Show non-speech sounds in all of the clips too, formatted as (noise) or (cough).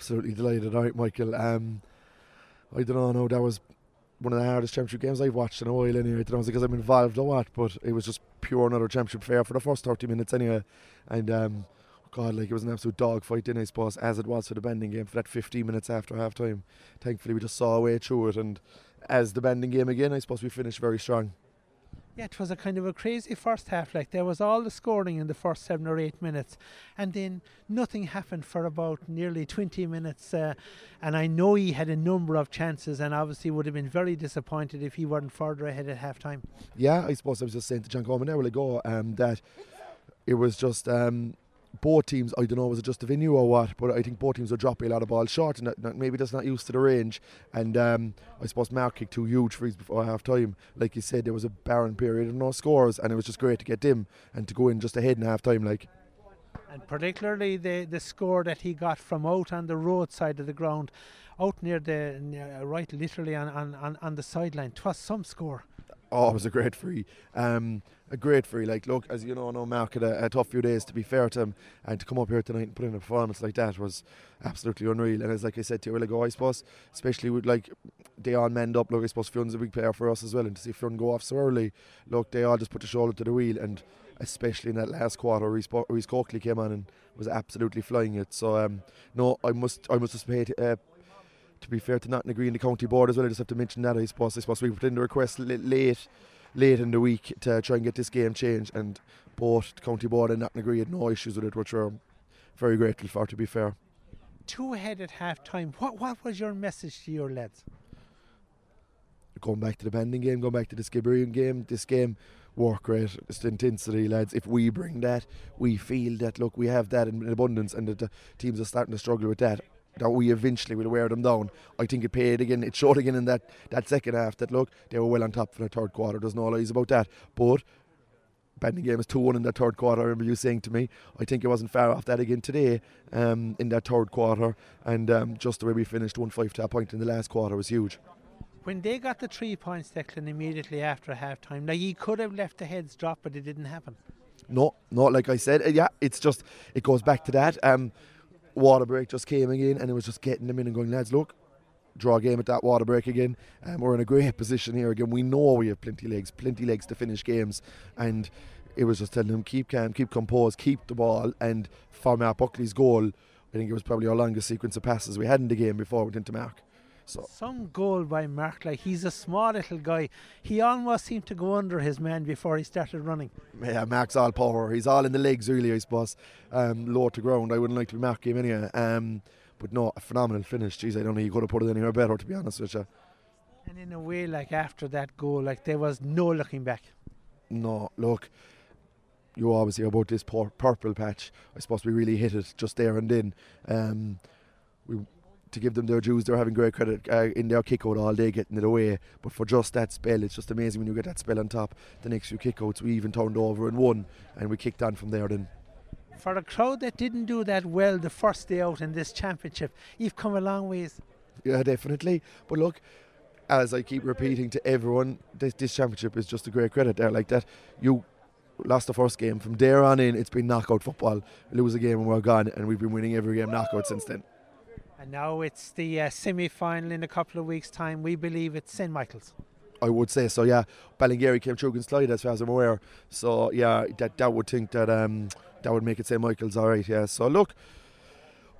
Absolutely delighted. All right, Michael. Um, I don't know, no, that was one of the hardest championship games I've watched in a while anyway. I don't know because I'm involved or what, but it was just pure another championship fair for the first 30 minutes anyway. And um, God, like it was an absolute dogfight in, I suppose, as it was for the Bandon game for that 15 minutes after half time. Thankfully, we just saw a way through it, and as the Bandon game again, I suppose we finished very strong. Yeah, it was a kind of a crazy first half. Like there was all the scoring in the first seven or eight minutes, and then nothing happened for about nearly 20 minutes. Uh, and I know he had a number of chances, and obviously would have been very disappointed if he weren't further ahead at half time. Yeah, I suppose I was just saying to John Coleman an hour ago um, that it was just um, both teams, I don't know, was it just the venue or what, but I think both teams were dropping a lot of balls short and that, maybe just not used to the range. And um, I suppose Mark kicked two huge frees before half time. Like you said, there was a barren period of no scores, and it was just great to get them and to go in just ahead in half time. Like. And particularly the, the score that he got from out on the road side of the ground, out near the near, right, literally on, on, on, on the sideline. Twas some score. Oh, it was a great free. Um, a great free. Like, look, as you know, no Mark had a, a, tough few days to be fair to him, and to come up here tonight and put in a performance like that was absolutely unreal. And as like I said to you a while ago, I suppose, especially with like they mend up. Look, I suppose Fionn's a big player for us as well, and to see Fionn go off so early, look, they all just put the shoulder to the wheel, and especially in that last quarter, Reece, Reece Coakley came on and was absolutely flying it. So um, no, I must, I must just pay. Uh, to be fair to Nottingham Green, the county board as well. I just have to mention that. I suppose. I suppose we put in the request late late in the week to try and get this game changed. And both the county board and Nottingham had no issues with it, which we're very grateful for. To be fair, two ahead at half time. What what was your message to your lads? Going back to the Bandon game, going back to the Skibbereen game, this game work rate, it's intensity, lads. If we bring that, we feel that look, we have that in abundance, and that the teams are starting to struggle with that that we eventually will wear them down. I think it paid again. It showed again in that, that second half that look they were well on top for the third quarter. There's no lies about that. But Bandon game is 2 1 in the third quarter. I remember you saying to me, I think it wasn't far off that again today um, in that third quarter. And um, just the way we finished 1 5 to a point in the last quarter was huge. When they got the three points, Declan, immediately after half time, now you could have left the heads drop, but it didn't happen. No, not like I said. Uh, yeah, it's just, it goes back to that. Um, water break just came again, and it was just getting them in and going, lads, look, draw a game at that water break again. Um, we're in a great (laughs) position here again. We know we have plenty legs, plenty legs to finish games, and it was just telling them keep calm, keep composed, keep the ball. And for Mark Buckley's goal, I think it was probably our longest sequence of passes we had in the game before we went into Mark. So. Some goal by Mark, like he's a small little guy. He almost seemed to go under his man before he started running. Yeah, Mark's all power. He's all in the legs, really, I suppose. Um, low to ground. I wouldn't like to be Mark him anyway. Um, but no, a phenomenal finish. Jeez, I don't know you could have put it anywhere better, to be honest with you. And in a way, like after that goal, like there was no looking back. No, look, you always hear about this purple patch. I suppose we really hit it just there and then. Um, we to give them their dues, they're having great credit uh, in their kick out all day, getting it away. But for just that spell, it's just amazing when you get that spell on top. The next few kick outs, we even turned over and won, and we kicked on from there then. For a crowd that didn't do that well the first day out in this championship, you've come a long ways. Yeah, definitely. But look, as I keep repeating to everyone, this, this championship is just a great credit there. Like that, you lost the first game. From there on in, it's been knockout football. lose a game and we're gone, and we've been winning every game knockout since then. And now it's the uh, semi final in a couple of weeks' time. We believe it's St. Michael's. I would say so, yeah. Ballingeary came through and slide as far as I'm aware. So, yeah, that, that would think that um, that would make it St. Michael's all right. Yeah. So look,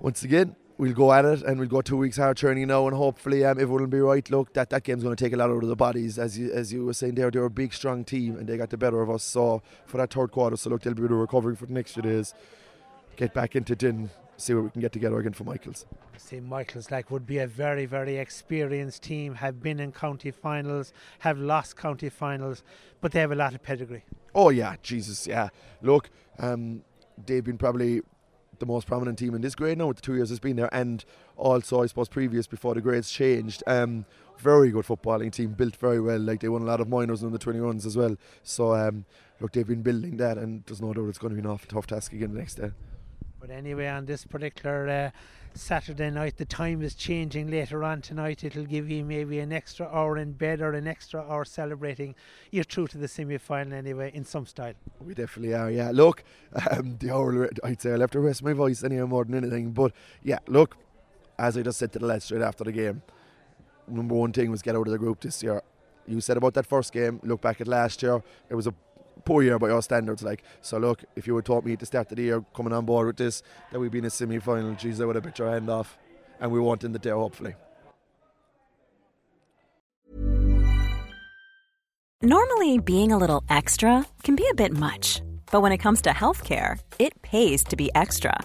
once again, we'll go at it and we'll go two weeks hard training now and hopefully um, everyone will be right. Look, that, that game's going to take a lot out of the bodies. As you, as you were saying there, they're a big, strong team and they got the better of us. So for that third quarter, so look, they'll be recovering for the next few days. Get back into Din, see what we can get together again for Michaels. See, Michaels like would be a very, very experienced team. Have been in county finals, have lost county finals, but they have a lot of pedigree. Oh yeah, Jesus, yeah. Look, um, they've been probably the most prominent team in this grade now with the two years it's been there and also I suppose previous before the grades changed um, very good footballing team built very well like they won a lot of minors and the 21s as well so um, look they've been building that and there's no doubt it's going to be an awful tough task again the next day but anyway on this particular uh, Saturday night. The time is changing later on tonight. It'll give you maybe an extra hour in bed or an extra hour celebrating. You're through to the semi final anyway, in some style. We definitely are, yeah. Look, um, the hour, I'd say I left to rest my voice anyway more than anything. But yeah, look, as I just said to the lads straight after the game, number one thing was get out of the group this year. You said about that first game, look back at last year, it was a poor year by your standards. Like, so look, if you had taught me the start the year coming on board with this, that we'd be in a semi final, geez, I would have bit your hand off. And we won't in the day, hopefully. Normally, being a little extra can be a bit much. But when it comes to healthcare, it pays to be extra